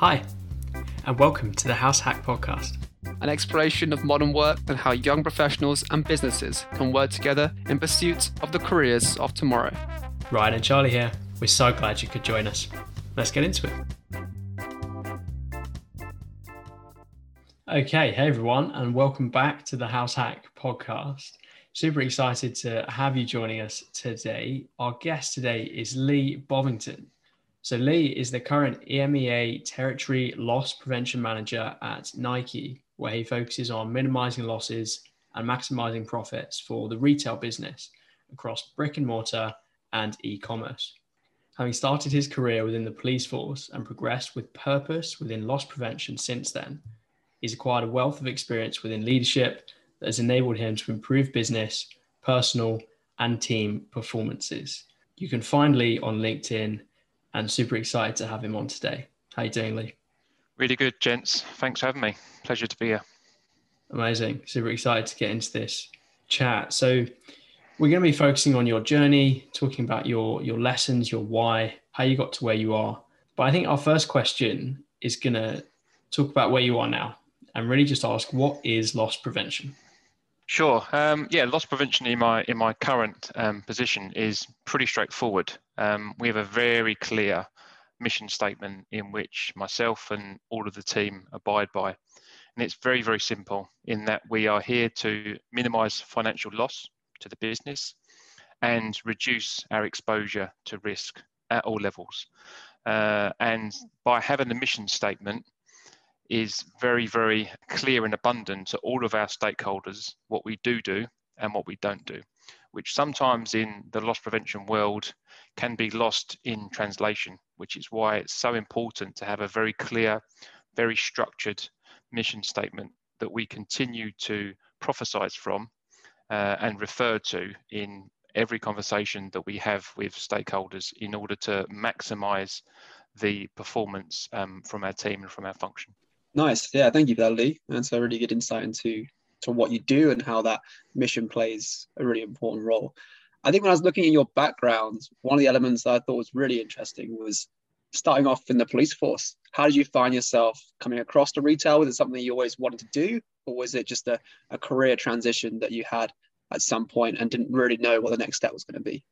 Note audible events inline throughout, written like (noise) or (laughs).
Hi, and welcome to the House Hack Podcast, an exploration of modern work and how young professionals and businesses can work together in pursuit of the careers of tomorrow. Ryan and Charlie here. We're so glad you could join us. Let's get into it. Okay, hey everyone, and welcome back to the House Hack Podcast. Super excited to have you joining us today. Our guest today is Lee Bovington. So Lee is the current EMEA Territory Loss Prevention Manager at Nike, where he focuses on minimizing losses and maximizing profits for the retail business across brick and mortar and e-commerce. Having started his career within the police force and progressed with purpose within loss prevention since then, he's acquired a wealth of experience within leadership that has enabled him to improve business, personal, and team performances. You can find Lee on LinkedIn and super excited to have him on today. How you doing, Lee? Really good, gents. Thanks for having me. Pleasure to be here. Amazing. Super excited to get into this chat. So we're going to be focusing on your journey, talking about your your lessons, your why, how you got to where you are. But I think our first question is going to talk about where you are now and really just ask what is loss prevention? Sure. Um, yeah, loss prevention in my in my current um, position is pretty straightforward. Um, we have a very clear mission statement in which myself and all of the team abide by, and it's very very simple. In that we are here to minimise financial loss to the business and reduce our exposure to risk at all levels. Uh, and by having a mission statement, is very, very clear and abundant to all of our stakeholders what we do do and what we don't do, which sometimes in the loss prevention world can be lost in translation, which is why it's so important to have a very clear, very structured mission statement that we continue to prophesize from uh, and refer to in every conversation that we have with stakeholders in order to maximize the performance um, from our team and from our function. Nice. Yeah, thank you for that, Lee. That's a really good insight into to what you do and how that mission plays a really important role. I think when I was looking at your background, one of the elements that I thought was really interesting was starting off in the police force. How did you find yourself coming across to retail? Was it something you always wanted to do, or was it just a, a career transition that you had at some point and didn't really know what the next step was going to be?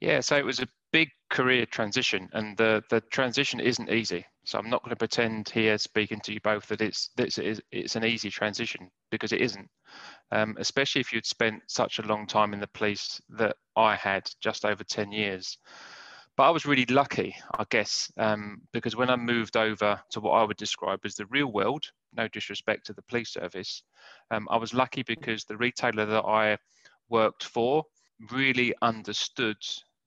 Yeah, so it was a big career transition, and the the transition isn't easy. So I'm not going to pretend here, speaking to you both, that it's it's it's an easy transition because it isn't. Um, especially if you'd spent such a long time in the police that I had, just over ten years. But I was really lucky, I guess, um, because when I moved over to what I would describe as the real world, no disrespect to the police service, um, I was lucky because the retailer that I worked for really understood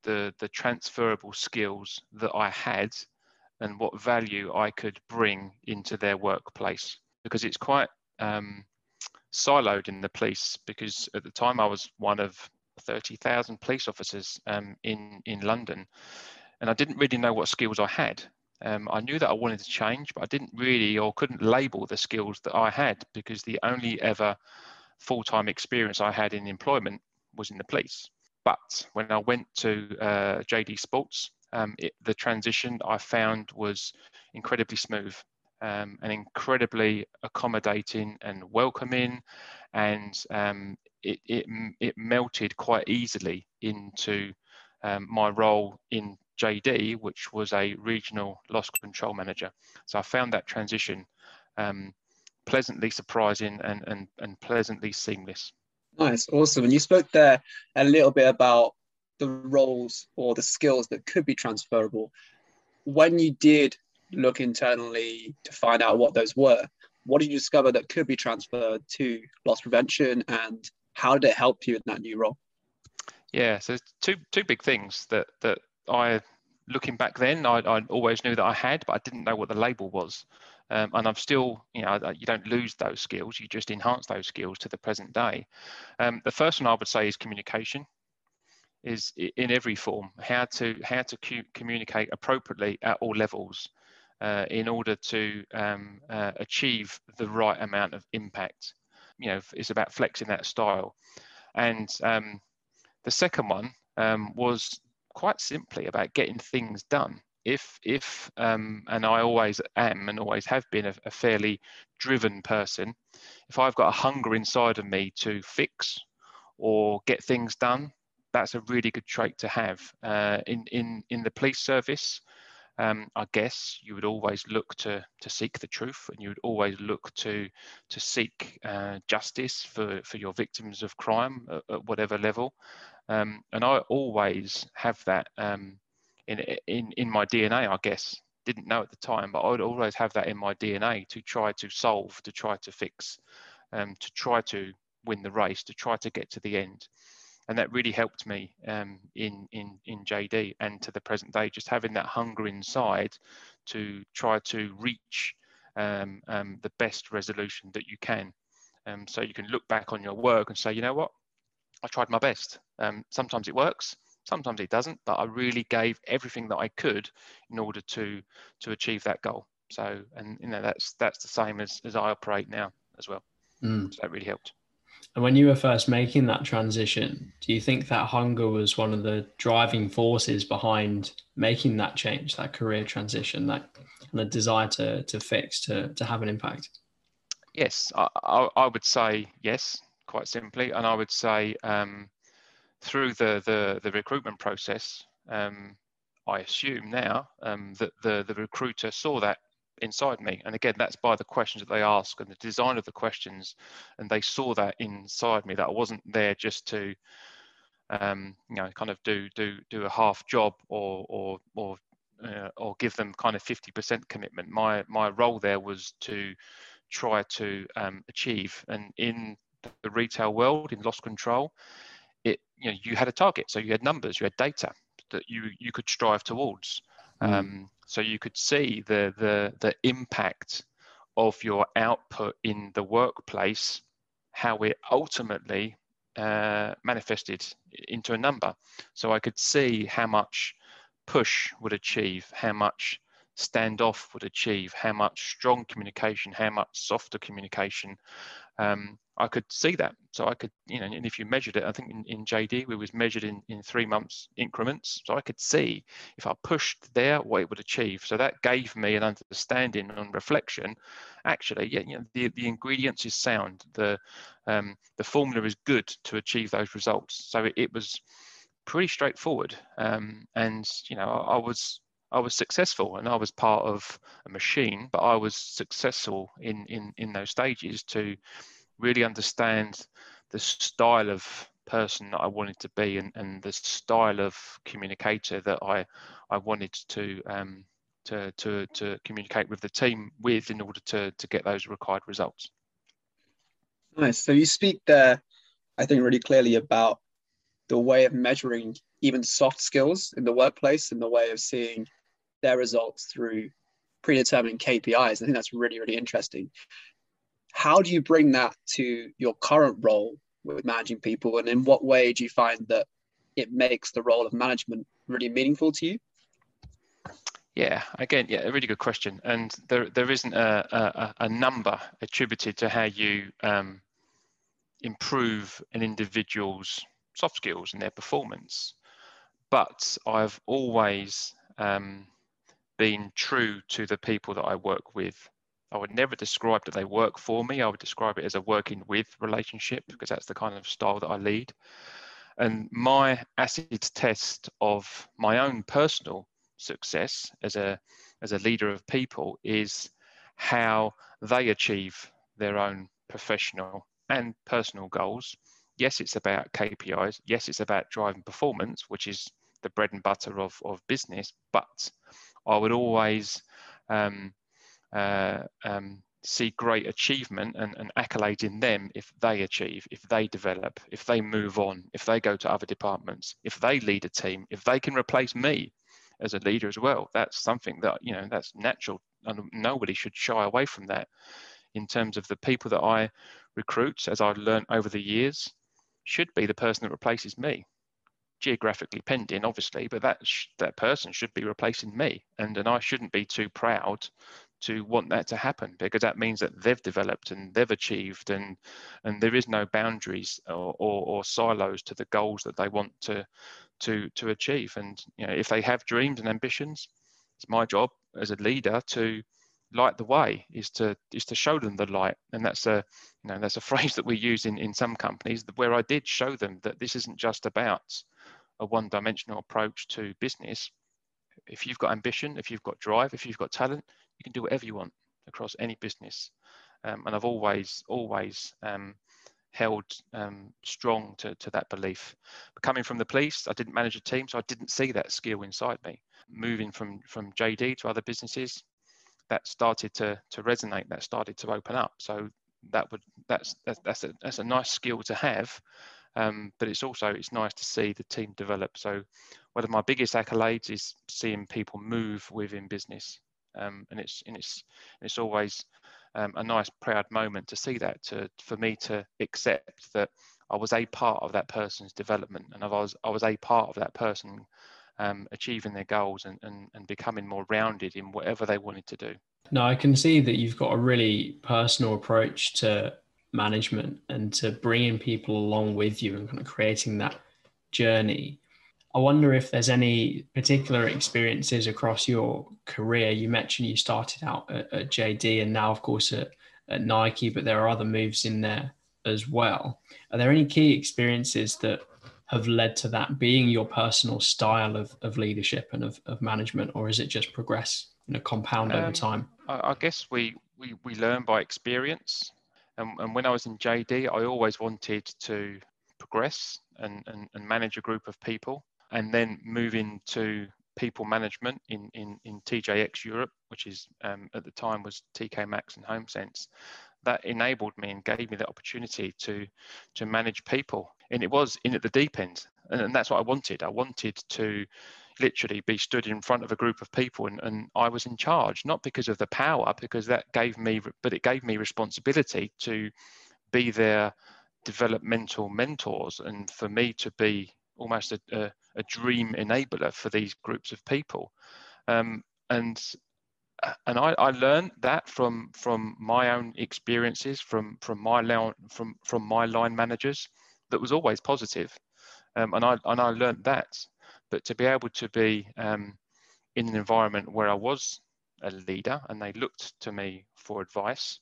the the transferable skills that I had and what value I could bring into their workplace because it's quite um, siloed in the police because at the time I was one of 30,000 police officers um, in in London and I didn't really know what skills I had. Um, I knew that I wanted to change, but I didn't really or couldn't label the skills that I had because the only ever full-time experience I had in employment was in the police. But when I went to uh, JD Sports, um, it, the transition I found was incredibly smooth um, and incredibly accommodating and welcoming, and um, it, it, it melted quite easily into um, my role in JD, which was a regional loss control manager. So I found that transition um, pleasantly surprising and, and, and pleasantly seamless. Nice, awesome. And you spoke there a little bit about the roles or the skills that could be transferable. When you did look internally to find out what those were, what did you discover that could be transferred to loss prevention and how did it help you in that new role? Yeah, so two two big things that that I looking back then I, I always knew that I had, but I didn't know what the label was. Um, and I'm still, you know, you don't lose those skills, you just enhance those skills to the present day. Um, the first one I would say is communication is in every form, how to, how to communicate appropriately at all levels uh, in order to um, uh, achieve the right amount of impact. You know, it's about flexing that style. And um, the second one um, was quite simply about getting things done if if um, and I always am and always have been a, a, fairly driven person, if I've got a hunger inside of me to fix or get things done, that's a really good trait to have. Uh, in in in the police service, um, I guess you would always look to to seek the truth, and you would always look to to seek uh, justice for for your victims of crime at, at whatever level. Um, and I always have that. Um, in in in my DNA, I guess. Didn't know at the time, but I would always have that in my DNA to try to solve, to try to fix, um, to try to win the race, to try to get to the end. And that really helped me um, in in in JD and to the present day, just having that hunger inside to try to reach um, um, the best resolution that you can. Um, so you can look back on your work and say, you know what, I tried my best. Um, sometimes it works, Sometimes it doesn't, but I really gave everything that I could in order to to achieve that goal. So, and you know, that's that's the same as as I operate now as well. Mm. So that really helped. And when you were first making that transition, do you think that hunger was one of the driving forces behind making that change, that career transition, that and the desire to to fix, to to have an impact? Yes, I, I, I would say yes, quite simply, and I would say um, through the the, the recruitment process, um, I assume now um, that the the recruiter saw that inside me, and again, that's by the questions that they ask and the design of the questions, and they saw that inside me that I wasn't there just to, um, you know, kind of do do do a half job or or or uh, or give them kind of 50% commitment. My my role there was to try to um, achieve, and in the retail world, in loss control, it you know you had a target, so you had numbers, you had data that you you could strive towards. Mm. Um, so you could see the the the impact of your output in the workplace, how it ultimately uh, manifested into a number. So I could see how much push would achieve, how much standoff would achieve, how much strong communication, how much softer communication, um, I could see that. So I could, you know, and if you measured it, I think in, in JD we was measured in, in three months increments. So I could see if I pushed there what it would achieve. So that gave me an understanding on reflection. Actually, yeah, you know, the, the ingredients is sound. The um, the formula is good to achieve those results. So it, it was pretty straightforward. Um, and you know, I, I was I was successful and I was part of a machine, but I was successful in in in those stages to really understand the style of person that I wanted to be and, and the style of communicator that I I wanted to um, to, to to communicate with the team with in order to to get those required results. Nice. So you speak there, I think, really clearly about the way of measuring even soft skills in the workplace and the way of seeing their results through predetermined KPIs. I think that's really, really interesting. How do you bring that to your current role with managing people? And in what way do you find that it makes the role of management really meaningful to you? Yeah, again, yeah, a really good question. And there, there isn't a, a, a number attributed to how you um, improve an individual's soft skills and their performance. But I've always um, been true to the people that I work with. I would never describe that they work for me. I would describe it as a working with relationship because that's the kind of style that I lead. And my acid test of my own personal success as a as a leader of people is how they achieve their own professional and personal goals. Yes, it's about KPIs. Yes, it's about driving performance, which is the bread and butter of, of business, but I would always um, uh, um, see great achievement and, and accolade in them if they achieve, if they develop, if they move on, if they go to other departments, if they lead a team, if they can replace me as a leader as well. That's something that, you know, that's natural and nobody should shy away from that. In terms of the people that I recruit, as I've learned over the years, should be the person that replaces me geographically penned in, obviously, but that that person should be replacing me, and and I shouldn't be too proud to want that to happen because that means that they've developed and they've achieved, and and there is no boundaries or, or, or silos to the goals that they want to to to achieve. And you know, if they have dreams and ambitions, it's my job as a leader to light the way is to is to show them the light and that's a you know that's a (laughs) phrase that we use in in some companies where i did show them that this isn't just about a one dimensional approach to business. If you've got ambition if you've got drive if you've got talent you can do whatever you want across any business. Um, and i've always always um, held um, strong to, to that belief. But coming from the police i didn't manage a team so i didn't see that skill inside me. Moving from from jd to other businesses that started to to resonate that started to open up. So that would that's that's that's a, that's a nice skill to have um, but it's also it's nice to see the team develop so one of my biggest accolades is seeing people move within business um, and it's and it's it's always um, a nice proud moment to see that to for me to accept that I was a part of that person's development and I was I was a part of that person um, achieving their goals and, and, and becoming more rounded in whatever they wanted to do. No, I can see that you've got a really personal approach to management and to bringing people along with you and kind of creating that journey. I wonder if there's any particular experiences across your career. You mentioned you started out at, at JD and now, of course, at, at Nike, but there are other moves in there as well. Are there any key experiences that have led to that being your personal style of, of leadership and of, of management, or is it just progress, you know, compound um, over time? I, I guess we, we, we learn by experience. And, and when I was in JD, I always wanted to progress and, and, and manage a group of people and then move into people management in, in, in TJX Europe, which is um, at the time was TK Maxx and HomeSense. That enabled me and gave me the opportunity to to manage people. And it was in at the deep end. And, and that's what i wanted. I wanted to literally be stood in front of a group of people and, and i was in charge not because of the power because that gave me but it gave me responsibility to be their developmental mentors and for me to be almost a, a, a dream enabler for these groups of people. Um, and and I, I learned that from from my own experiences from from my line from from my line managers that was always positive. Um, and I and I learned that but to be able to be um, in an environment where I was a leader and they looked to me for advice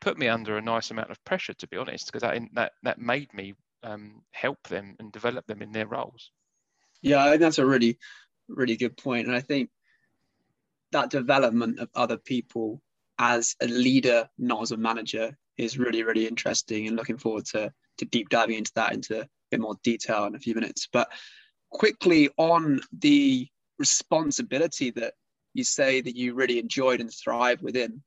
put me under a nice amount of pressure to be honest because that that that made me um, help them and develop them in their roles yeah that's a really really good point and I think that development of other people as a leader, not as a manager, is really, really interesting and looking forward to, to deep diving into that into a bit more detail in a few minutes. But quickly on the responsibility that you say that you really enjoyed and thrive within,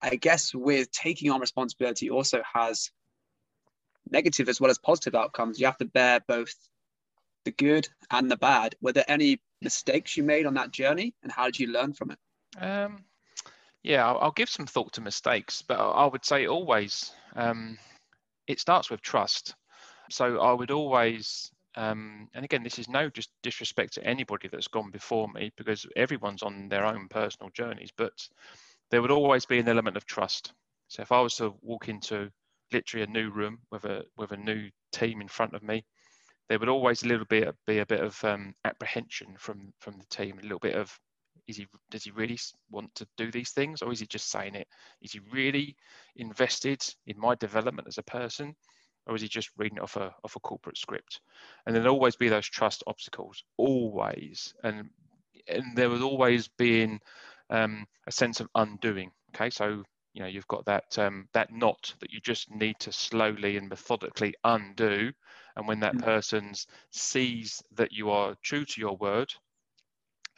I guess with taking on responsibility also has negative as well as positive outcomes. You have to bear both the good and the bad. Were there any mistakes you made on that journey, and how did you learn from it? Um, yeah, I'll, give some thought to mistakes, but I would say always um, it starts with trust. So I would always, um, and again, this is no just disrespect to anybody that's gone before me because everyone's on their own personal journeys, but there would always be an element of trust. So if I was to walk into literally a new room with a with a new team in front of me, there would always a little bit be a bit of um, apprehension from from the team, a little bit of is he does he really want to do these things or is he just saying it? Is he really invested in my development as a person, or is he just reading off a off a corporate script? And there'd always be those trust obstacles, always, and and there was always being um, a sense of undoing. Okay, so you know you've got that um, that knot that you just need to slowly and methodically undo and when that mm. person sees that you are true to your word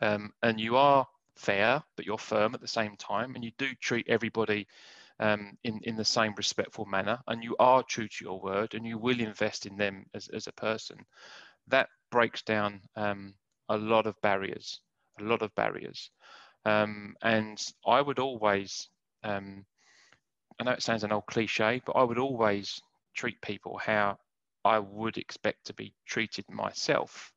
um, and you are fair but you're firm at the same time and you do treat everybody um, in, in the same respectful manner and you are true to your word and you will invest in them as, as a person that breaks down um, a lot of barriers a lot of barriers um, and i would always um, I know it sounds an old cliche, but I would always treat people how I would expect to be treated myself.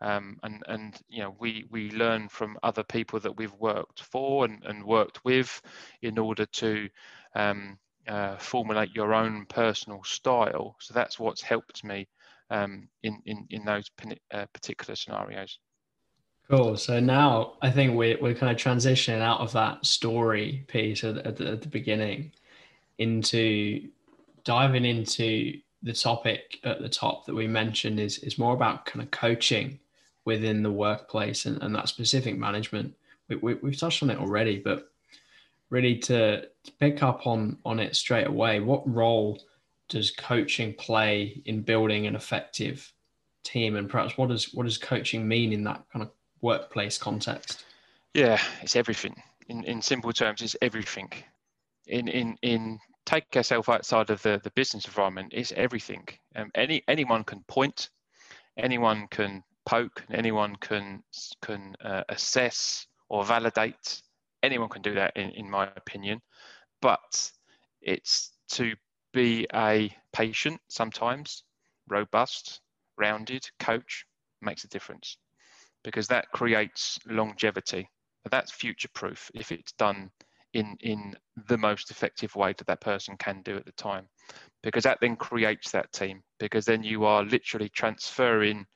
Um, and and you know we we learn from other people that we've worked for and, and worked with in order to um, uh, formulate your own personal style. So that's what's helped me um, in, in in those uh, particular scenarios. Cool. So now I think we're, we're kind of transitioning out of that story piece at, at, the, at the beginning into diving into the topic at the top that we mentioned is, is more about kind of coaching within the workplace and, and that specific management. We, we, we've touched on it already, but really to, to pick up on, on it straight away, what role does coaching play in building an effective team? And perhaps what does what does coaching mean in that kind of workplace context? Yeah it's everything. In, in simple terms it's everything. In in in take yourself outside of the, the business environment it's everything. Um, any anyone can point. Anyone can poke and anyone can can uh, assess or validate anyone can do that in, in my opinion but it's to be a patient sometimes, robust, rounded coach makes a difference because that creates longevity. That's future proof if it's done in, in the most effective way that that person can do at the time. Because that then creates that team, because then you are literally transferring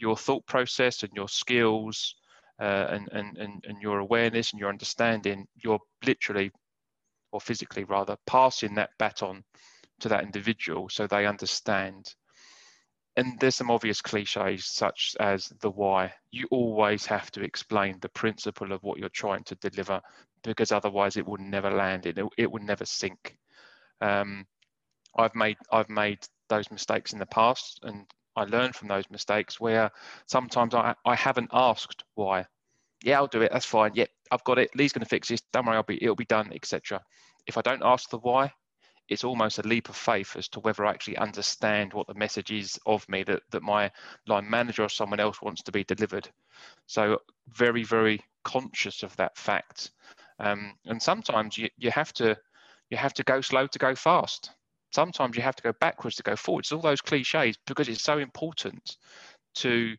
your thought process and your skills uh, and, and, and, and your awareness and your understanding, you're literally or physically rather, passing that baton to that individual so they understand. And there's some obvious cliches such as the why. You always have to explain the principle of what you're trying to deliver because otherwise it will never land. It, it will never sink. Um, I've made I've made those mistakes in the past and I learned from those mistakes where sometimes I, I haven't asked why yeah, I'll do it. That's fine. Yeah, I've got it. Lee's going to fix this. Don't worry, I'll be. It'll be done, etc. If I don't ask the why, it's almost a leap of faith as to whether I actually understand what the message is of me that that my line manager or someone else wants to be delivered. So very, very conscious of that fact. Um, and sometimes you, you have to you have to go slow to go fast. Sometimes you have to go backwards to go forwards. It's all those cliches because it's so important to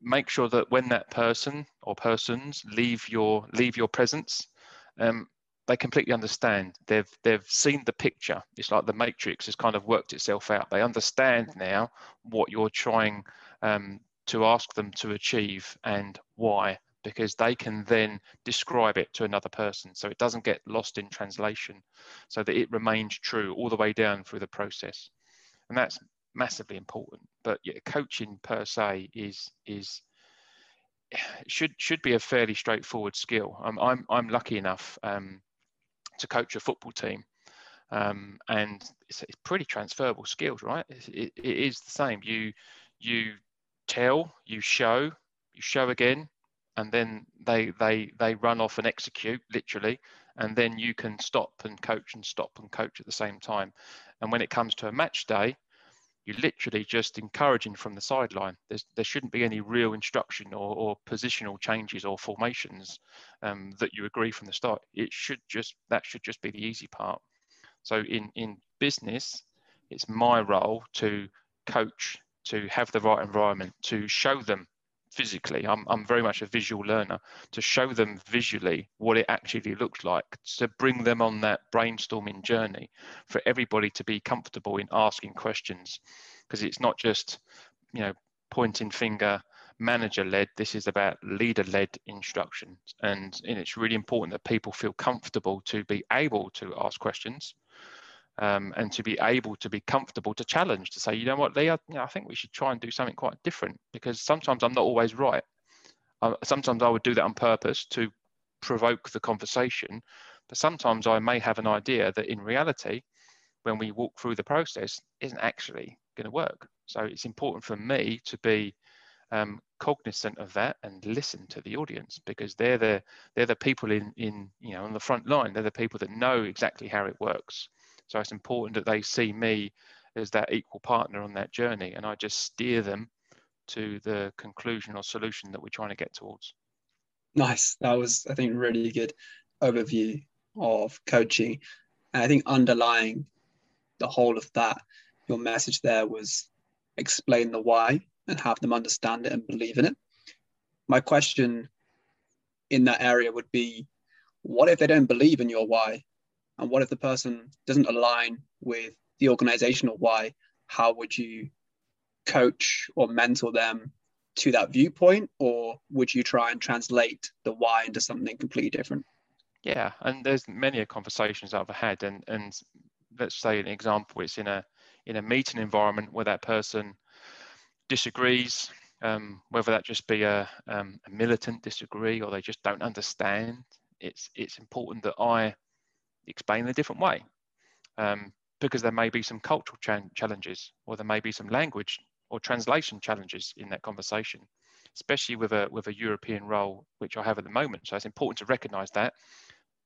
make sure that when that person or persons leave your leave your presence, um, they completely understand. They've they've seen the picture. It's like the matrix has kind of worked itself out. They understand now what you're trying um, to ask them to achieve and why, because they can then describe it to another person, so it doesn't get lost in translation, so that it remains true all the way down through the process, and that's massively important. But yeah, coaching per se is is (sighs) should should be a fairly straightforward skill. I'm I'm, I'm lucky enough um, to coach a football team, um, and it's, it's, pretty transferable skills, right? It, it is the same. You you tell, you show, you show again, and then they they they run off and execute literally, and then you can stop and coach and stop and coach at the same time. And when it comes to a match day, you're literally just encouraging from the sideline. There's, there shouldn't be any real instruction or, or positional changes or formations um, that you agree from the start. It should just that should just be the easy part. So in in business, it's my role to coach, to have the right environment, to show them physically. I'm, I'm very much a visual learner to show them visually what it actually looks like, to bring them on that brainstorming journey for everybody to be comfortable in asking questions. Because it's not just, you know, pointing finger manager led this is about leader led instructions and, and it's really important that people feel comfortable to be able to ask questions um, and to be able to be comfortable to challenge to say, you know what, Lee, I, you know, I think we should try and do something quite different because sometimes I'm not always right. Uh, sometimes I would do that on purpose to provoke the conversation, but sometimes I may have an idea that in reality, when we walk through the process, isn't actually going to work. So it's important for me to be um, cognizant of that and listen to the audience because they're the they're the people in in you know on the front line. They're the people that know exactly how it works. So it's important that they see me as that equal partner on that journey, and I just steer them to the conclusion or solution that we're trying to get towards. Nice. That was, I think, really good overview of coaching. And I think underlying the whole of that, your message there was explain the why and have them understand it and believe in it. My question in that area would be what if they don't believe in your why? And what if the person doesn't align with the organizational why? How would you coach or mentor them to that viewpoint, or would you try and translate the why into something completely different? Yeah, and there's many conversations I've had, and and let's say an example, it's in a in a meeting environment where that person disagrees, um, whether that just be a, um, a, militant disagree or they just don't understand. It's it's important that I explain in a different way, um, because there may be some cultural challenges, or there may be some language or translation challenges in that conversation, especially with a with a European role which I have at the moment. So it's important to recognise that,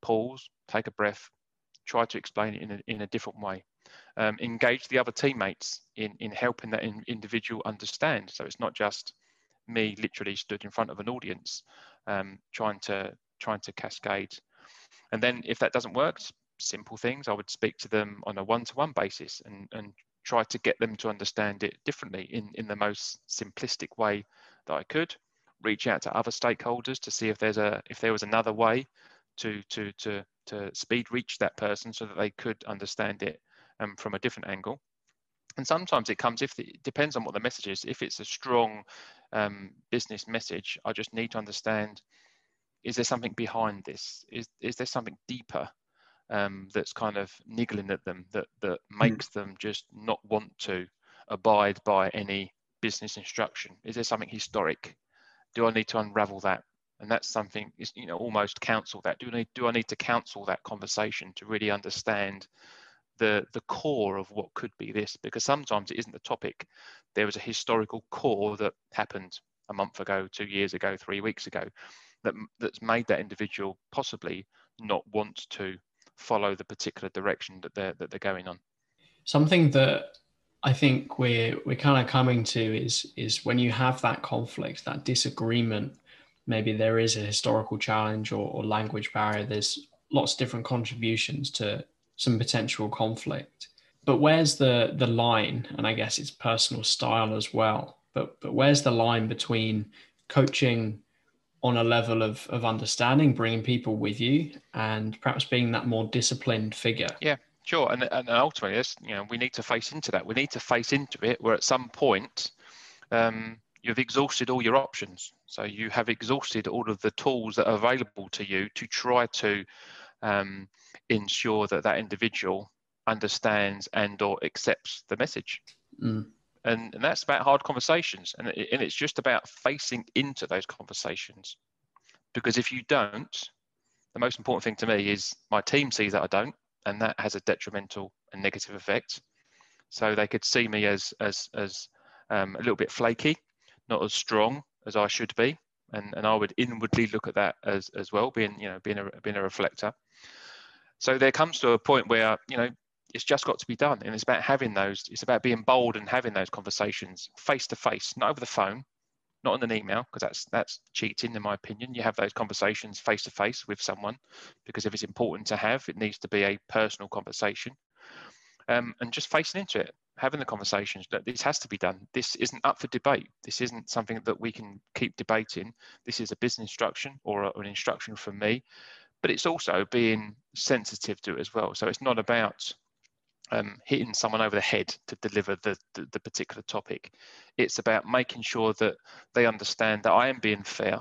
pause, take a breath, try to explain it in a, in a different way. Um, engage the other teammates in, in helping that in, individual understand. So it's not just me literally stood in front of an audience um, trying to trying to cascade. And then if that doesn't work, simple things, I would speak to them on a one-to-one basis and, and try to get them to understand it differently in, in the most simplistic way that I could. Reach out to other stakeholders to see if there's a if there was another way to to to to speed reach that person so that they could understand it um, from a different angle. And sometimes it comes if the, it depends on what the message is. If it's a strong um, business message, I just need to understand: is there something behind this? Is is there something deeper um, that's kind of niggling at them that that hmm. makes mm. them just not want to abide by any business instruction? Is there something historic? Do I need to unravel that? And that's something is you know almost counsel that. Do I need do I need to counsel that conversation to really understand the the core of what could be this? Because sometimes it isn't the topic. There was a historical core that happened a month ago, two years ago, three weeks ago, that that's made that individual possibly not want to follow the particular direction that they're that they're going on. Something that I think we're we're kind of coming to is is when you have that conflict, that disagreement, maybe there is a historical challenge or, or language barrier. There's lots of different contributions to some potential conflict. But where's the the line? And I guess it's personal style as well. But but where's the line between coaching on a level of, of understanding, bringing people with you, and perhaps being that more disciplined figure. Yeah, sure. And, and ultimately, you know, we need to face into that. We need to face into it where at some point um, you've exhausted all your options. So you have exhausted all of the tools that are available to you to try to um, ensure that that individual understands and or accepts the message. Mm and, and that's about hard conversations. And, it, and it's just about facing into those conversations. Because if you don't the most important thing to me is my team sees that i don't and that has a detrimental and negative effect. So they could see me as as as um, a little bit flaky not as strong as i should be. And and i would inwardly look at that as as well being you know being a being a reflector. So there comes to a point where you know it's just got to be done. And it's about having those, it's about being bold and having those conversations face to face, not over the phone, not in an email, because that's that's cheating in my opinion. You have those conversations face to face with someone because if it's important to have, it needs to be a personal conversation. Um, and just facing into it, having the conversations that this has to be done. This isn't up for debate. This isn't something that we can keep debating. This is a business instruction or, a, or an instruction from me, but it's also being sensitive to it as well. So it's not about um, hitting someone over the head to deliver the, the, the particular topic. It's about making sure that they understand that I am being fair,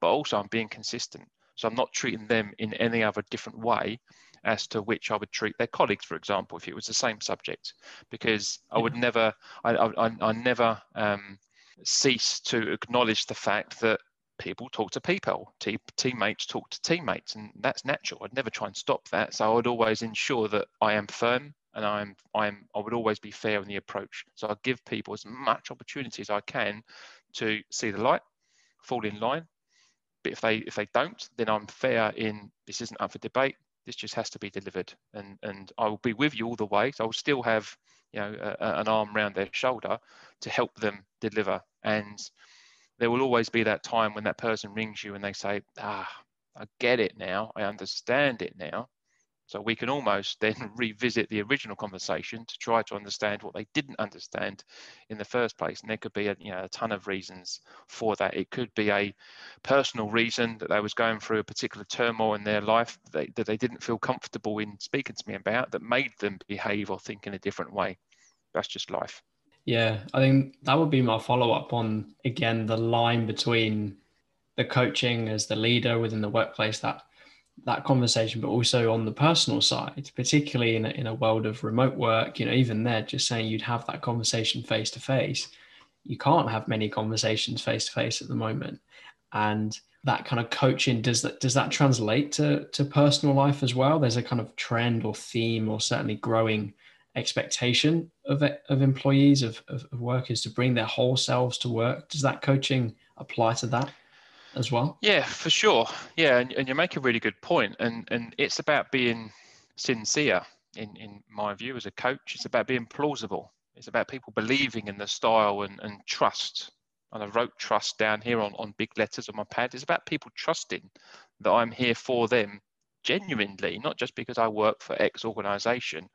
but also I'm being consistent. So I'm not treating them in any other different way as to which I would treat their colleagues, for example, if it was the same subject, because I would never, I, I, I never um, cease to acknowledge the fact that people talk to people, Te- teammates talk to teammates, and that's natural. I'd never try and stop that. So I would always ensure that I am firm and I'm I'm I would always be fair in the approach. So I give people as much opportunity as I can to see the light, fall in line. But if they if they don't, then I'm fair in this isn't up for debate. This just has to be delivered, and and I will be with you all the way. So I will still have you know a, a, an arm around their shoulder to help them deliver. And there will always be that time when that person rings you and they say, ah, I get it now. I understand it now. So we can almost then (laughs) revisit the original conversation to try to understand what they didn't understand in the first place. And there could be a, you know, a ton of reasons for that. It could be a personal reason that they was going through a particular turmoil in their life that they, that they didn't feel comfortable in speaking to me about that made them behave or think in a different way. That's just life. Yeah, I think that would be my follow up on again the line between the coaching as the leader within the workplace that that conversation, but also on the personal side, particularly in a, in a world of remote work. You know, even there, just saying you'd have that conversation face to face. You can't have many conversations face to face at the moment, and that kind of coaching does that does that translate to to personal life as well? There's a kind of trend or theme, or certainly growing expectation of of employees of, of, of workers to bring their whole selves to work. Does that coaching apply to that? As well? Yeah, for sure. Yeah, and, and you make a really good point, and and it's about being sincere. In in my view, as a coach, it's about being plausible. It's about people believing in the style and, and trust. And I wrote trust down here on, on big letters on my pad. It's about people trusting that I'm here for them genuinely, not just because I work for X organization.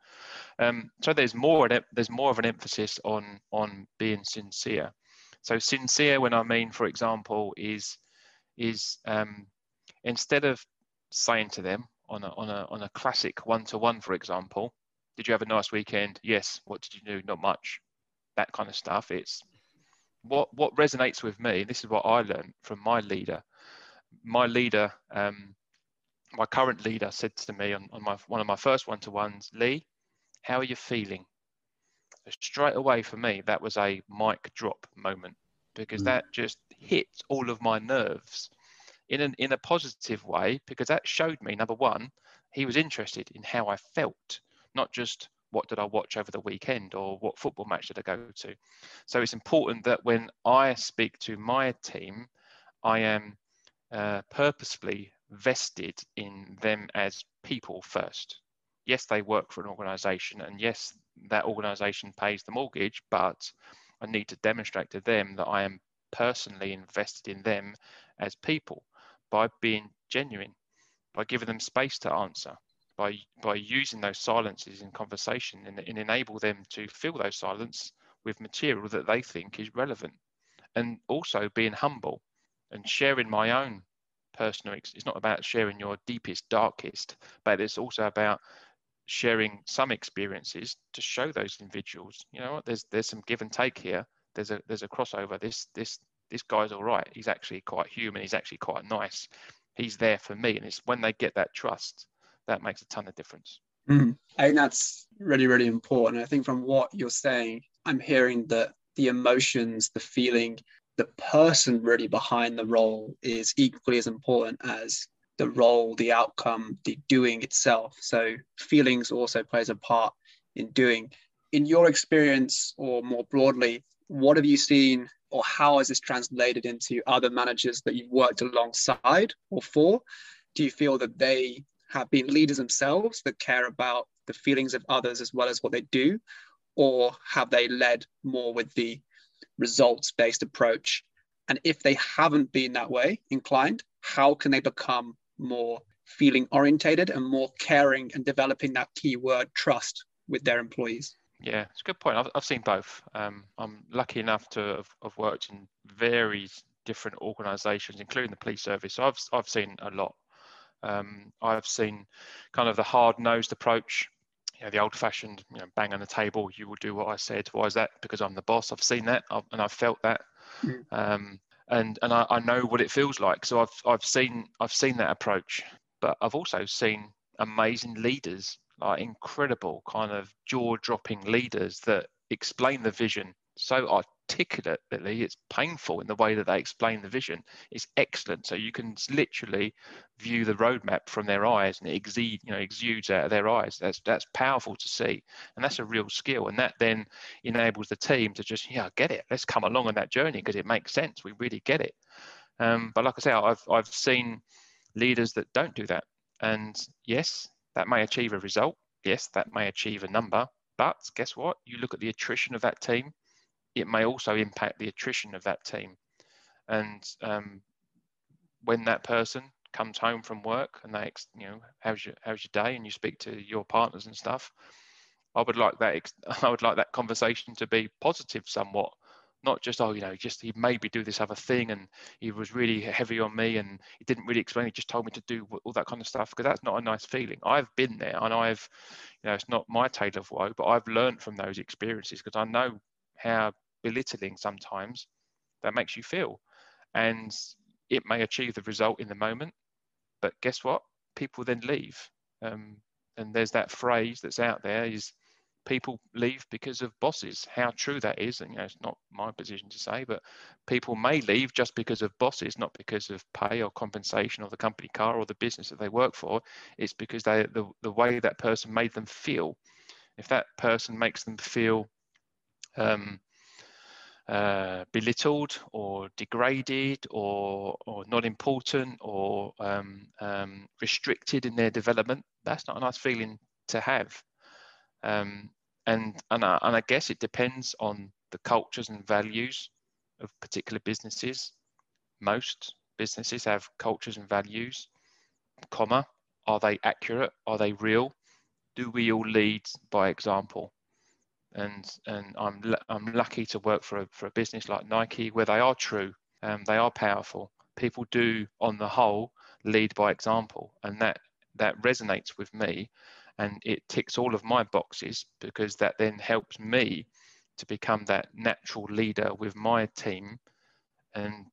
Um, so there's more there's more of an emphasis on on being sincere. So sincere, when I mean, for example, is is um, instead of saying to them on a, on a, on a classic one-to-one, for example, did you have a nice weekend? Yes. What did you do? Not much. That kind of stuff. It's what, what resonates with me. This is what I learned from my leader. My leader, um, my current leader said to me on, on my, one of my first one-to-ones, Lee, how are you feeling? straight away for me, that was a mic drop moment because mm. that just hit all of my nerves in an in a positive way because that showed me number one he was interested in how I felt not just what did I watch over the weekend or what football match did I go to so it's important that when I speak to my team I am uh, purposefully vested in them as people first yes they work for an organization and yes that organization pays the mortgage but I need to demonstrate to them that I am personally invested in them as people by being genuine, by giving them space to answer, by by using those silences in conversation and, and enable them to fill those silence with material that they think is relevant. And also being humble and sharing my own personal it's not about sharing your deepest darkest but it's also about sharing some experiences to show those individuals you know what there's there's some give and take here. There's a there's a crossover. This this this guy's all right. He's actually quite human. He's actually quite nice. He's there for me. And it's when they get that trust that makes a ton of difference. Mm. i think that's really really important. I think from what you're saying i'm hearing that the emotions the feeling the person really behind the role is equally as important as the mm-hmm. role, the outcome, the doing itself. So feelings also plays a part in doing. In your experience, or more broadly, what have you seen, or how has this translated into other managers that you've worked alongside or for? Do you feel that they have been leaders themselves that care about the feelings of others as well as what they do? Or have they led more with the results based approach? And if they haven't been that way inclined, how can they become more feeling orientated and more caring and developing that key word trust with their employees. Yeah, it's a good point. I've, I've seen both. Um, I'm lucky enough to have, have worked in various different organisations, including the police service. So I've, I've seen a lot. Um, I've seen kind of the hard-nosed approach, you know, the old-fashioned, you know, bang on the table. You will do what I said. Why is that? Because I'm the boss. I've seen that, I've, and I've felt that. Mm. Um, and and I, I know what it feels like. So I've I've seen I've seen that approach, but I've also seen amazing leaders, like incredible kind of jaw-dropping leaders that explain the vision so articulately it's painful in the way that they explain the vision it's excellent. So you can literally view the roadmap from their eyes and it exude, you know exudes out of their eyes. That's that's powerful to see. And that's a real skill. And that then enables the team to just yeah get it. Let's come along on that journey because it makes sense. We really get it. Um, but like i say i've i've seen leaders that don't do that. And yes that may achieve a result. Yes that may achieve a number. But guess what? You look at the attrition of that team it may also impact the attrition of that team. And um, when that person comes home from work and they, you know, how's your how's your day, and you speak to your partners and stuff, I would like that. (laughs) I would like that conversation to be positive somewhat, not just oh, you know, just he made me do this other thing, and he was really heavy on me, and he didn't really explain. He just told me to do all that kind of stuff because that's not a nice feeling. I've been there, and I've, you know, it's not my tale of woe, but I've learned from those experiences because I know how belittling sometimes that makes you feel. And it may achieve the result in the moment, but guess what? People then leave. Um, and there's that phrase that's out there is people leave because of bosses. How true that is, and you know, it's not my position to say, but people may leave just because of bosses, not because of pay or compensation or the company car or the business that they work for. It's because they the, the way that person made them feel. If that person makes them feel um, uh, belittled or degraded or, or not important or um, um, restricted in their development, that's not a nice feeling to have. Um, and and I, and I guess it depends on the cultures and values of particular businesses. Most businesses have cultures and values, comma, are they accurate? Are they real? Do we all lead by example? And and I'm I'm lucky to work for a for a business like Nike where they are true, um, they are powerful. People do, on the whole, lead by example, and that that resonates with me and it ticks all of my boxes because that then helps me to become that natural leader with my team and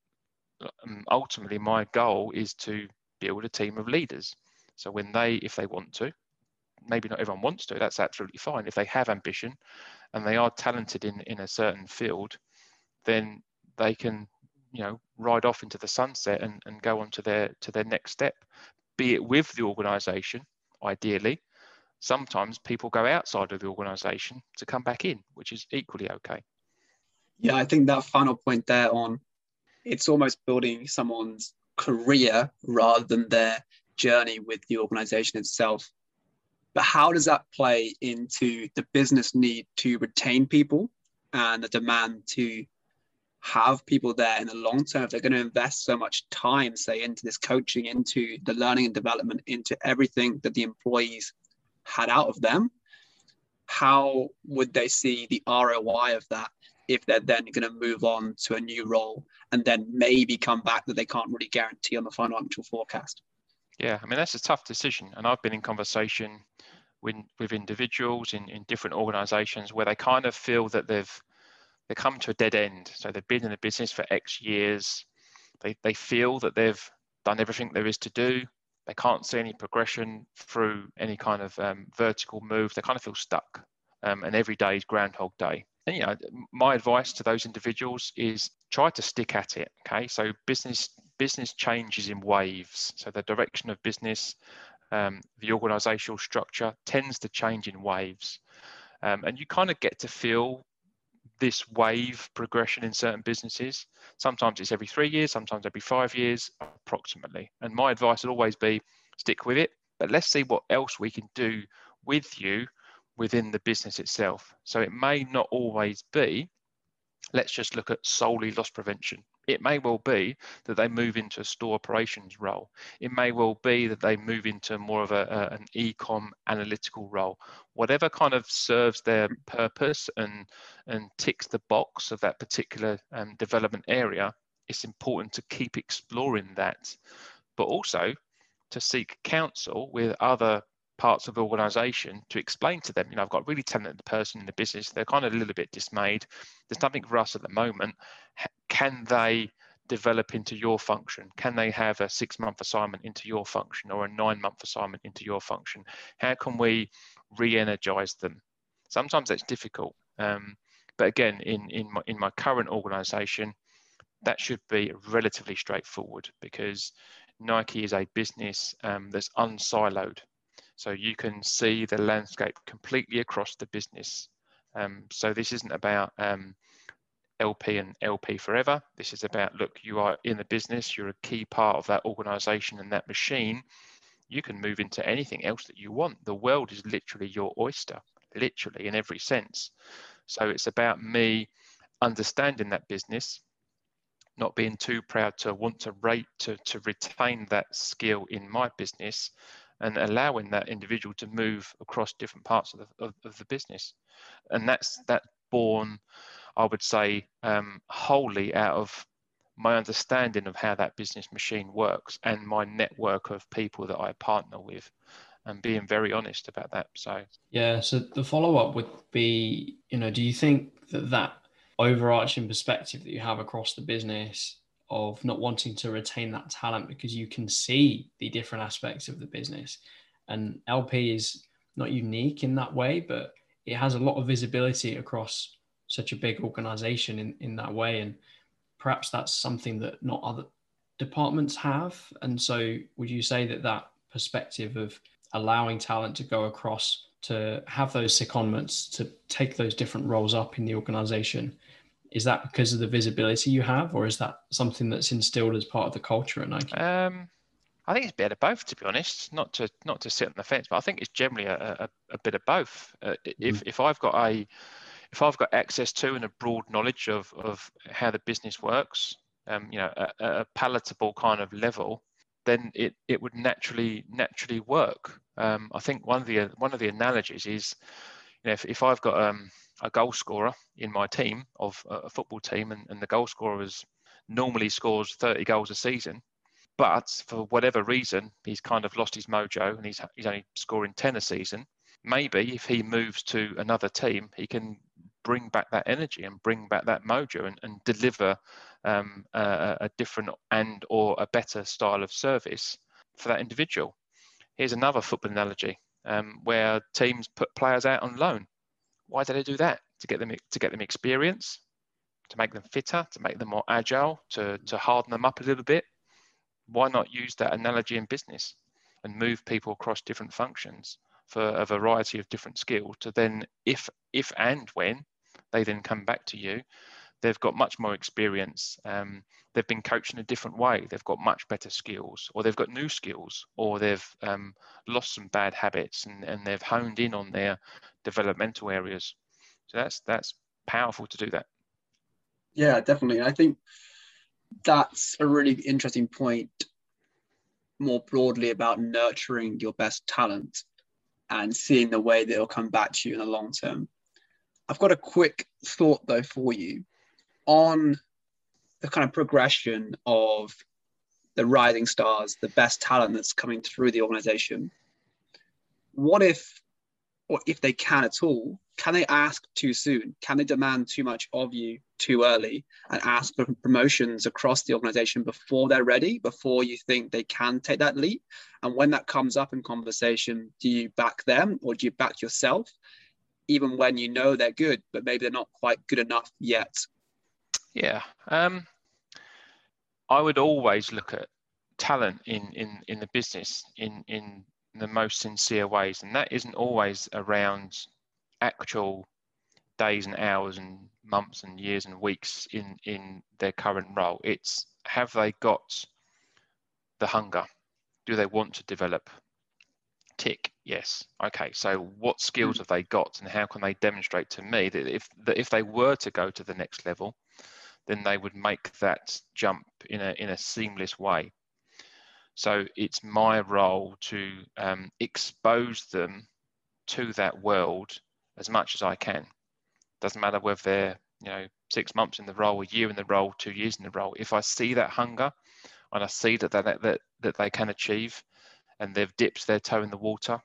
um, ultimately my goal is to build a team of leaders so when they if they want to maybe not everyone wants to that's absolutely fine if they have ambition and they are talented in in a certain field then they can you know ride off into the sunset and, and go on to their to their next step be it with the organization ideally sometimes people go outside of the organization to come back in, which is equally okay. Yeah, I think that final point there on it's almost building someone's career rather than their journey with the organization itself. But how does that play into the business need to retain people and the demand to have people there in the long term? If they're going to invest so much time, say, into this coaching, into the learning and development, into everything that the employees had out of them, how would they see the ROI of that if they're then going to move on to a new role and then maybe come back that they can't really guarantee on the financial forecast? Yeah, I mean, that's a tough decision. And I've been in conversation with, with individuals in, in different organizations where they kind of feel that they've they come to a dead end. So they've been in the business for X years. They, they feel that they've done everything there is to do. They can't see any progression through any kind of um, vertical move. They kind of feel stuck. Um, and every day is Groundhog Day. And you know, my advice to those individuals is try to stick at it. Okay, so business business changes in waves. So the direction of business, um, the organisational structure tends to change in waves, um, and you kind of get to feel this wave progression in certain businesses. Sometimes it's every three years, sometimes every five years, approximately. And my advice would always be stick with it, but let's see what else we can do with you within the business itself. So it may not always be, let's just look at solely loss prevention. It may well be that they move into a store operations role. It may well be that they move into more of a, a, an e-com analytical role. Whatever kind of serves their purpose and and ticks the box of that particular um, development area, it's important to keep exploring that, but also to seek counsel with other parts of the organization to explain to them, you know, I've got a really talented person in the business. They're kind of a little bit dismayed. There's nothing for us at the moment. Can they develop into your function? Can they have a six month assignment into your function or a nine month assignment into your function? How can we re energize them? Sometimes that's difficult. Um, but again, in, in, my, in my current organization, that should be relatively straightforward because Nike is a business um, that's unsiloed. So you can see the landscape completely across the business. Um, so this isn't about um, LP and LP forever. This is about, look, you are in the business, you're a key part of that organization and that machine. You can move into anything else that you want. The world is literally your oyster, literally in every sense. So it's about me understanding that business, not being too proud to want to rate to, to retain that skill in my business and allowing that individual to move across different parts of the, of, of the business. And that's that born, I would say, um, wholly out of my understanding of how that business machine works and my network of people that I partner with and being very honest about that. So yeah. So the follow up would be, you know, do you think that that overarching perspective that you have across the business of not wanting to retain that talent because you can see the different aspects of the business. And LP is not unique in that way, but it has a lot of visibility across such a big organization in, in that way. And perhaps that's something that not other departments have. And so, would you say that that perspective of allowing talent to go across to have those secondments to take those different roles up in the organization is that because of the visibility you have or is that something that's instilled as part of the culture at nike um, i think it's a bit of both to be honest not to not to sit on the fence but i think it's generally a, a, a bit of both uh, if, mm. if i've got a if i've got access to and a broad knowledge of of how the business works um, you know a, a palatable kind of level then it, it would naturally naturally work. Um, I think one of the one of the analogies is, you know, if, if I've got um, a goal scorer in my team of a football team, and, and the goal scorer is normally scores 30 goals a season, but for whatever reason he's kind of lost his mojo and he's he's only scoring 10 a season. Maybe if he moves to another team, he can bring back that energy and bring back that mojo and, and deliver um, a, a different and or a better style of service for that individual. Here's another football analogy um, where teams put players out on loan. Why do they do that? To get them to get them experience, to make them fitter, to make them more agile, to to harden them up a little bit. Why not use that analogy in business and move people across different functions for a variety of different skills to then, if if and when they then come back to you, they've got much more experience. Um, they've been coached in a different way. They've got much better skills, or they've got new skills, or they've um, lost some bad habits and, and they've honed in on their developmental areas. So that's that's powerful to do that. Yeah, definitely. I think that's a really interesting point more broadly about nurturing your best talent and seeing the way that it'll come back to you in the long term. I've got a quick thought though for you on the kind of progression of the rising stars, the best talent that's coming through the organization. What if, or if they can at all, can they ask too soon? Can they demand too much of you too early and ask for promotions across the organization before they're ready, before you think they can take that leap? And when that comes up in conversation, do you back them or do you back yourself? Even when you know they're good, but maybe they're not quite good enough yet yeah, um, I would always look at talent in in in the business in in the most sincere ways, and that isn't always around actual days and hours and months and years and weeks in in their current role. It's have they got the hunger? Do they want to develop? Tick, yes. Okay, so what skills hmm. have they got, and how can they demonstrate to me that if that if they were to go to the next level, then they would make that jump in a, in a seamless way. So it's my role to um, expose them to that world as much as I can. Doesn't matter whether they're you know six months in the role, a year in the role, two years in the role. If I see that hunger and I see that that that, that they can achieve, and they've dipped their toe in the water,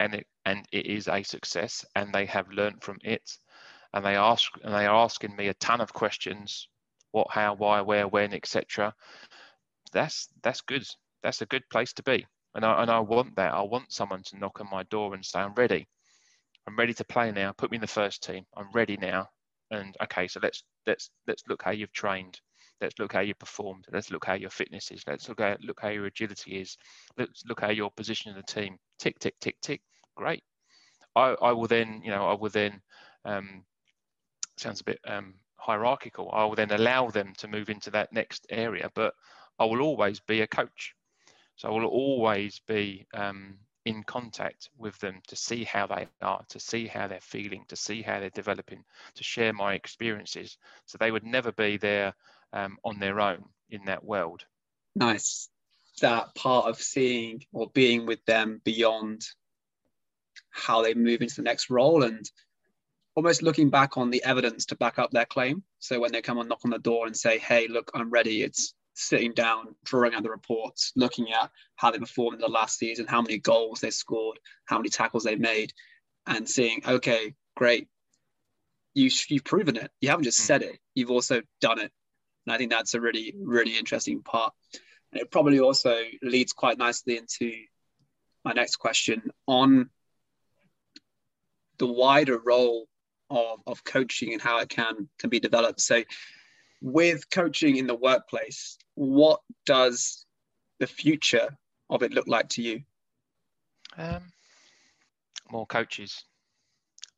and it and it is a success, and they have learned from it, and they ask and they are asking me a ton of questions what, how, why, where, when, etc. That's that's good. That's a good place to be. And I and I want that. I want someone to knock on my door and say, I'm ready. I'm ready to play now. Put me in the first team. I'm ready now. And okay, so let's let's let's look how you've trained. Let's look how you performed. Let's look how your fitness is. Let's look at look how your agility is. Let's look how your position in the team. Tick, tick, tick, tick. Great. I, I will then, you know, I will then um, sounds a bit um, hierarchical. I will then allow them to move into that next area, but I will always be a coach. So I will always be um, in contact with them to see how they are, to see how they're feeling, to see how they're developing, to share my experiences. So they would never be there um, on their own in that world. Nice. That part of seeing or being with them beyond how they move into the next role and almost looking back on the evidence to back up their claim. So when they come and knock on the door and say, "Hey, look, I'm ready," it's sitting down, drawing out the reports, looking at how they performed in the last season, how many goals they scored, how many tackles they made, and seeing, okay, great. you you've proven it. You haven't just Mm. said it. You've also done it. And I think that's a really really interesting part. And it probably also leads quite nicely into my next question on the wider role of, of coaching and how it can can be developed. So with coaching in the workplace, what does the future of it look like to you? Um, more coaches,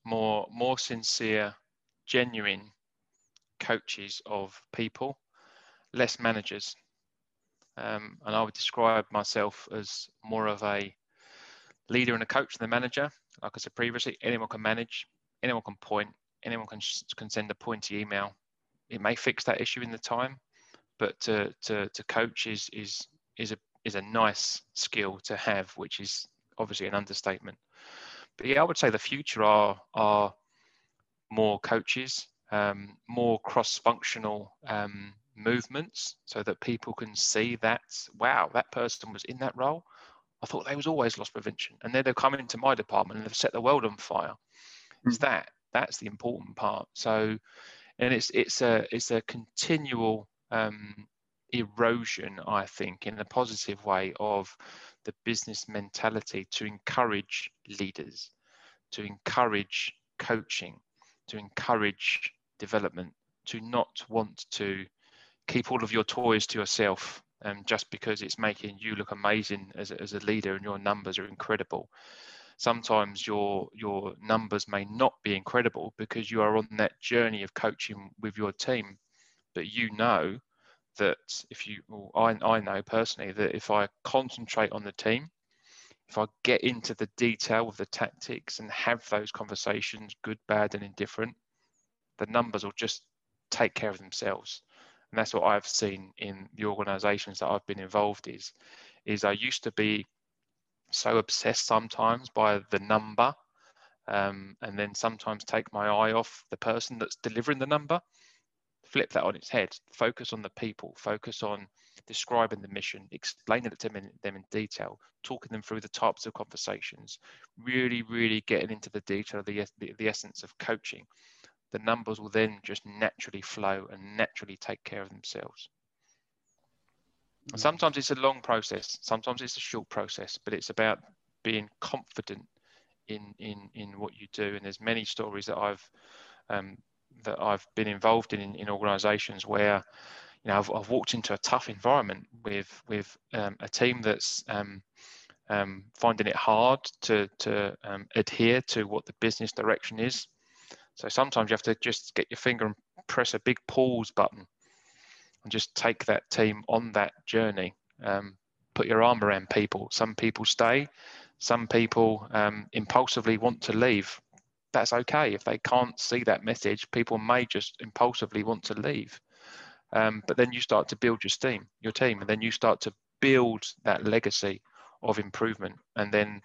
more more sincere, genuine coaches of people, less managers. Um, and I would describe myself as more of a leader and a coach than a manager. Like I said previously, anyone can manage, anyone can point, anyone can can send a pointy email. It may fix that issue in the time, but to to, to coach is is is a is a nice skill to have, which is obviously an understatement. But yeah, I would say the future are are more coaches, um, more cross-functional um, movements, so that people can see that wow, that person was in that role. I thought they was always loss prevention, and then they've come into my department and they've set the world on fire. It's that that's the important part. So, and it's it's a it's a continual um, erosion, I think, in a positive way of the business mentality to encourage leaders, to encourage coaching, to encourage development, to not want to keep all of your toys to yourself um, just because it's making you look amazing as a, as a leader and your numbers are incredible. Sometimes your your numbers may not be incredible because you are on that journey of coaching with your team, but you know that if you, well, I, I know personally that if I concentrate on the team, if I get into the detail of the tactics and have those conversations, good, bad, and indifferent, the numbers will just take care of themselves. And that's what I've seen in the organizations that I've been involved is, is I used to be so obsessed sometimes by the number um, and then sometimes take my eye off the person that's delivering the number flip that on its head focus on the people focus on describing the mission explaining it to them in, them in detail talking them through the types of conversations really really getting into the detail of the, the, the essence of coaching the numbers will then just naturally flow and naturally take care of themselves. And sometimes it's a long process sometimes it's a short process but it's about being confident in in in what you do. And there's many stories that i've um, that I've been involved in in, in organisations where you know I've, I've, walked into a tough environment with with um, a team that's um, um, finding it hard to to um, adhere to what the business direction is. So sometimes you have to just get your finger and press a big pause button and just take that team on that journey. Um, put your arm around people. Some people stay. Some people um, impulsively want to leave that's okay. If they can't see that message, people may just impulsively want to leave. Um, but then you start to build your team, your team, and then you start to build that legacy of improvement. And then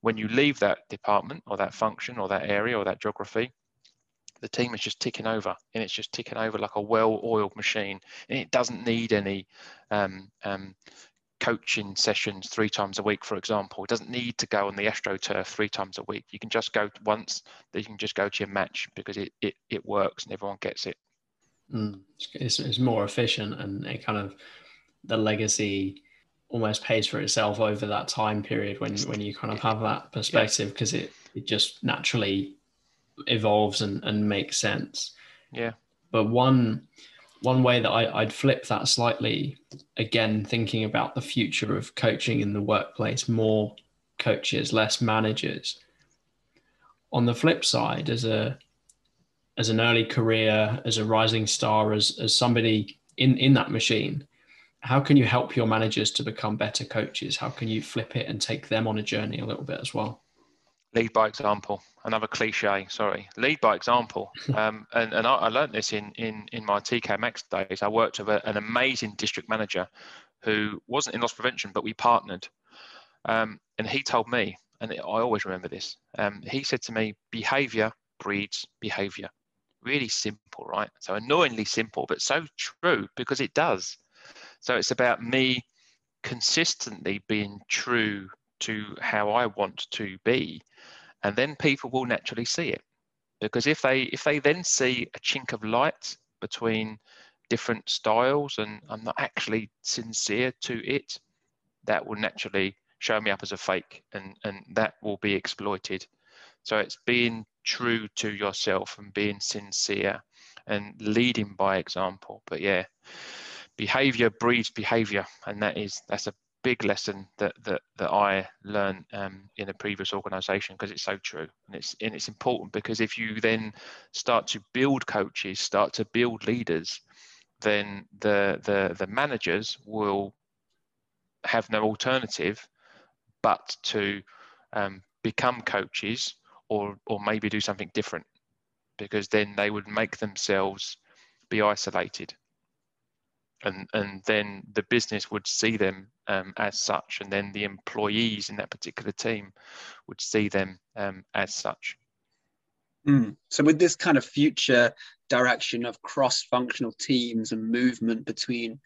when you leave that department or that function or that area or that geography, the team is just ticking over and it's just ticking over like a well-oiled machine and it doesn't need any um, um, coaching sessions three times a week, for example. It doesn't need to go on the AstroTurf three times a week. You can just go once, you can just go to your match because it, it, it works and everyone gets it. Mm. It's, it's more efficient and it kind of, the legacy almost pays for itself over that time period when, when you kind of have that perspective because it, it just naturally evolves and, and makes sense. Yeah. But one, one way that I, would flip that slightly, again, thinking about the future of coaching in the workplace, more coaches, less managers. On the flip side, as a as an early career, as a rising star, as as somebody in in that machine, how can you help your managers to become better coaches? How can you flip it and take them on a journey a little bit as well? Lead by example another cliche sorry. Lead by example. (laughs) Um, and, and I, I, learned this in, in in my TK Maxx days. I worked with a, an amazing district manager who wasn't in loss prevention but we partnered. Um, and he told me and i always remember this um, he said to me behavior breeds behavior. Really simple right? So annoyingly simple but so true because it does. So it's about me consistently being true to how I want to be, and then people will naturally see it. because if they if they then see a chink of light between different styles and I'm not actually sincere to it, that will naturally show me up as a fake and, and that will be exploited. So it's being true to yourself and being sincere and leading by example. But yeah, behavior breeds behavior. And that is, that's a big lesson that that, that I learned um, in a previous organisation because it's so true and it's and it's important because if you then start to build coaches, start to build leaders, then the the the managers will have no alternative but to um, become coaches or or maybe do something different because then they would make themselves be isolated and and then the business would see them um, as such, and then the employees in that particular team would see them um, as such. Mm. So, with this kind of future direction of cross-functional teams and movement between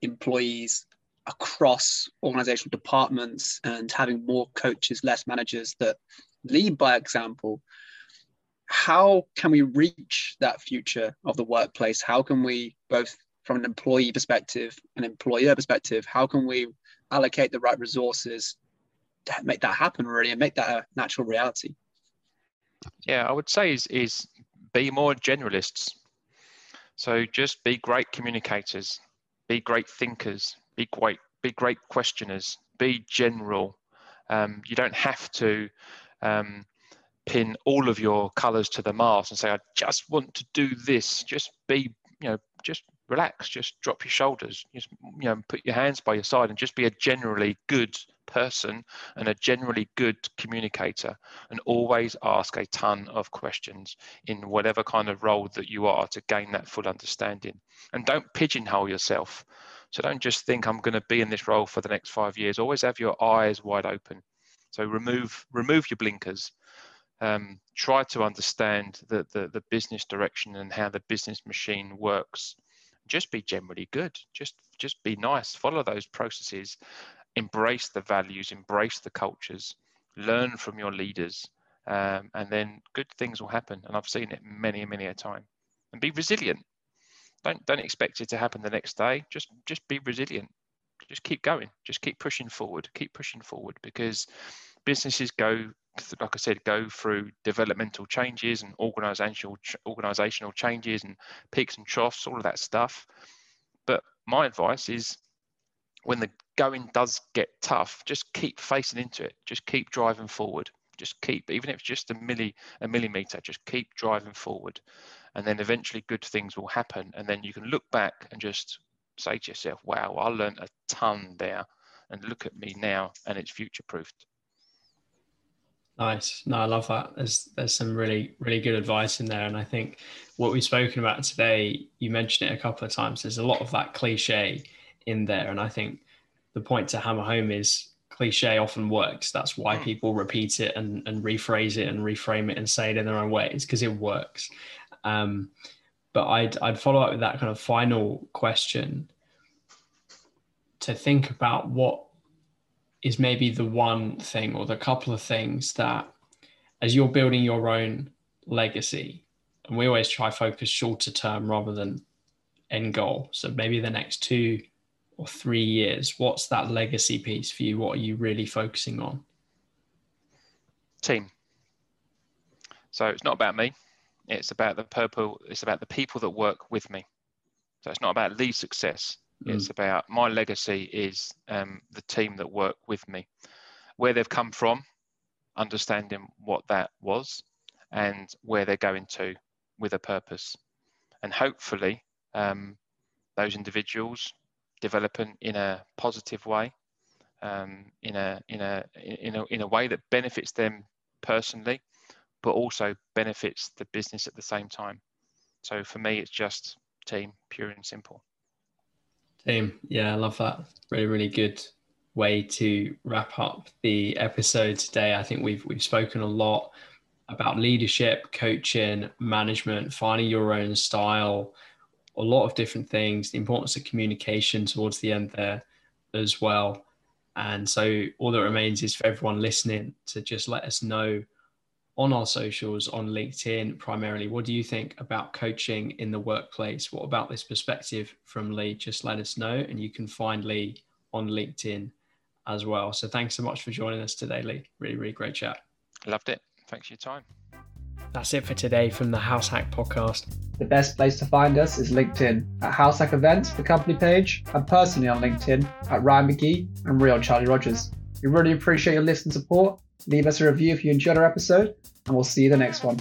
employees across organizational departments, and having more coaches, less managers that lead by example, how can we reach that future of the workplace? How can we both from an employee perspective, an employer perspective, how can we allocate the right resources to make that happen really and make that a natural reality? Yeah, I would say is is be more generalists. So just be great communicators, be great thinkers, be great be great questioners, be general. Um, you don't have to um, pin all of your colors to the mast and say, I just want to do this. Just be, you know, just relax, just drop your shoulders, just you know, put your hands by your side, and just be a generally good person and a generally good communicator, and always ask a ton of questions in whatever kind of role that you are to gain that full understanding. And don't pigeonhole yourself. So don't just think I'm going to be in this role for the next five years. Always have your eyes wide open. So remove remove your blinkers. Um, try to understand the, the, the business direction and how the business machine works just be generally good. Just just be nice. Follow those processes. Embrace the values. Embrace the cultures. Learn from your leaders. Um, and then good things will happen. And i've seen it many many a time. And be resilient. Don't don't expect it to happen the next day. Just just be resilient. Just keep going. Just keep pushing forward. Keep pushing forward because businesses go like I said, go through developmental changes and organizational organizational changes and peaks and troughs, all of that stuff. But my advice is when the going does get tough, just keep facing into it. Just keep driving forward. Just keep, even if it's just a milli a millimeter, just keep driving forward. And then eventually good things will happen. And then you can look back and just say to yourself, wow, I learned a ton there. And look at me now, and it's future proofed. Nice. No, I love that. There's there's some really really good advice in there, and I think what we've spoken about today, you mentioned it a couple of times. There's a lot of that cliche in there, and I think the point to hammer home is cliche often works. That's why hmm. people repeat it and, and rephrase it and reframe it and say it in their own ways because it works. Um, but I'd I'd follow up with that kind of final question to think about what is maybe the one thing or the couple of things that as you're building your own legacy and we always try focus shorter term rather than end goal. So maybe the next two or three years what's that legacy piece for you? What are you really focusing on? Team. So it's not about me. It's about the purple it's about the people that work with me. So it's not about lead success Mm. It's about my legacy is um, the team that work with me, where they've come from, understanding what that was, and where they're going to with a purpose, and hopefully um, those individuals developing in a positive way, um, in a in a in a in a way that benefits them personally, but also benefits the business at the same time. So for me, it's just team, pure and simple. Team, yeah, I love that. Really, really good way to wrap up the episode today. I think we've we've spoken a lot about leadership, coaching, management, finding your own style, a lot of different things, the importance of communication towards the end there as well. And so all that remains is for everyone listening to just let us know on our socials on LinkedIn primarily. What do you think about coaching in the workplace? What about this perspective from Lee? Just let us know, and you can find Lee on LinkedIn as well. So thanks so much for joining us today, Lee. Really, really great chat. Loved it. Thanks for your time. That's it for today from the House Hack podcast. The best place to find us is LinkedIn at House Hack Events, the company page, and personally on LinkedIn at Ryan McGee and Real Charlie Rogers. We really appreciate your listening support. Leave us a review if you enjoyed our episode, and we'll see you the next one.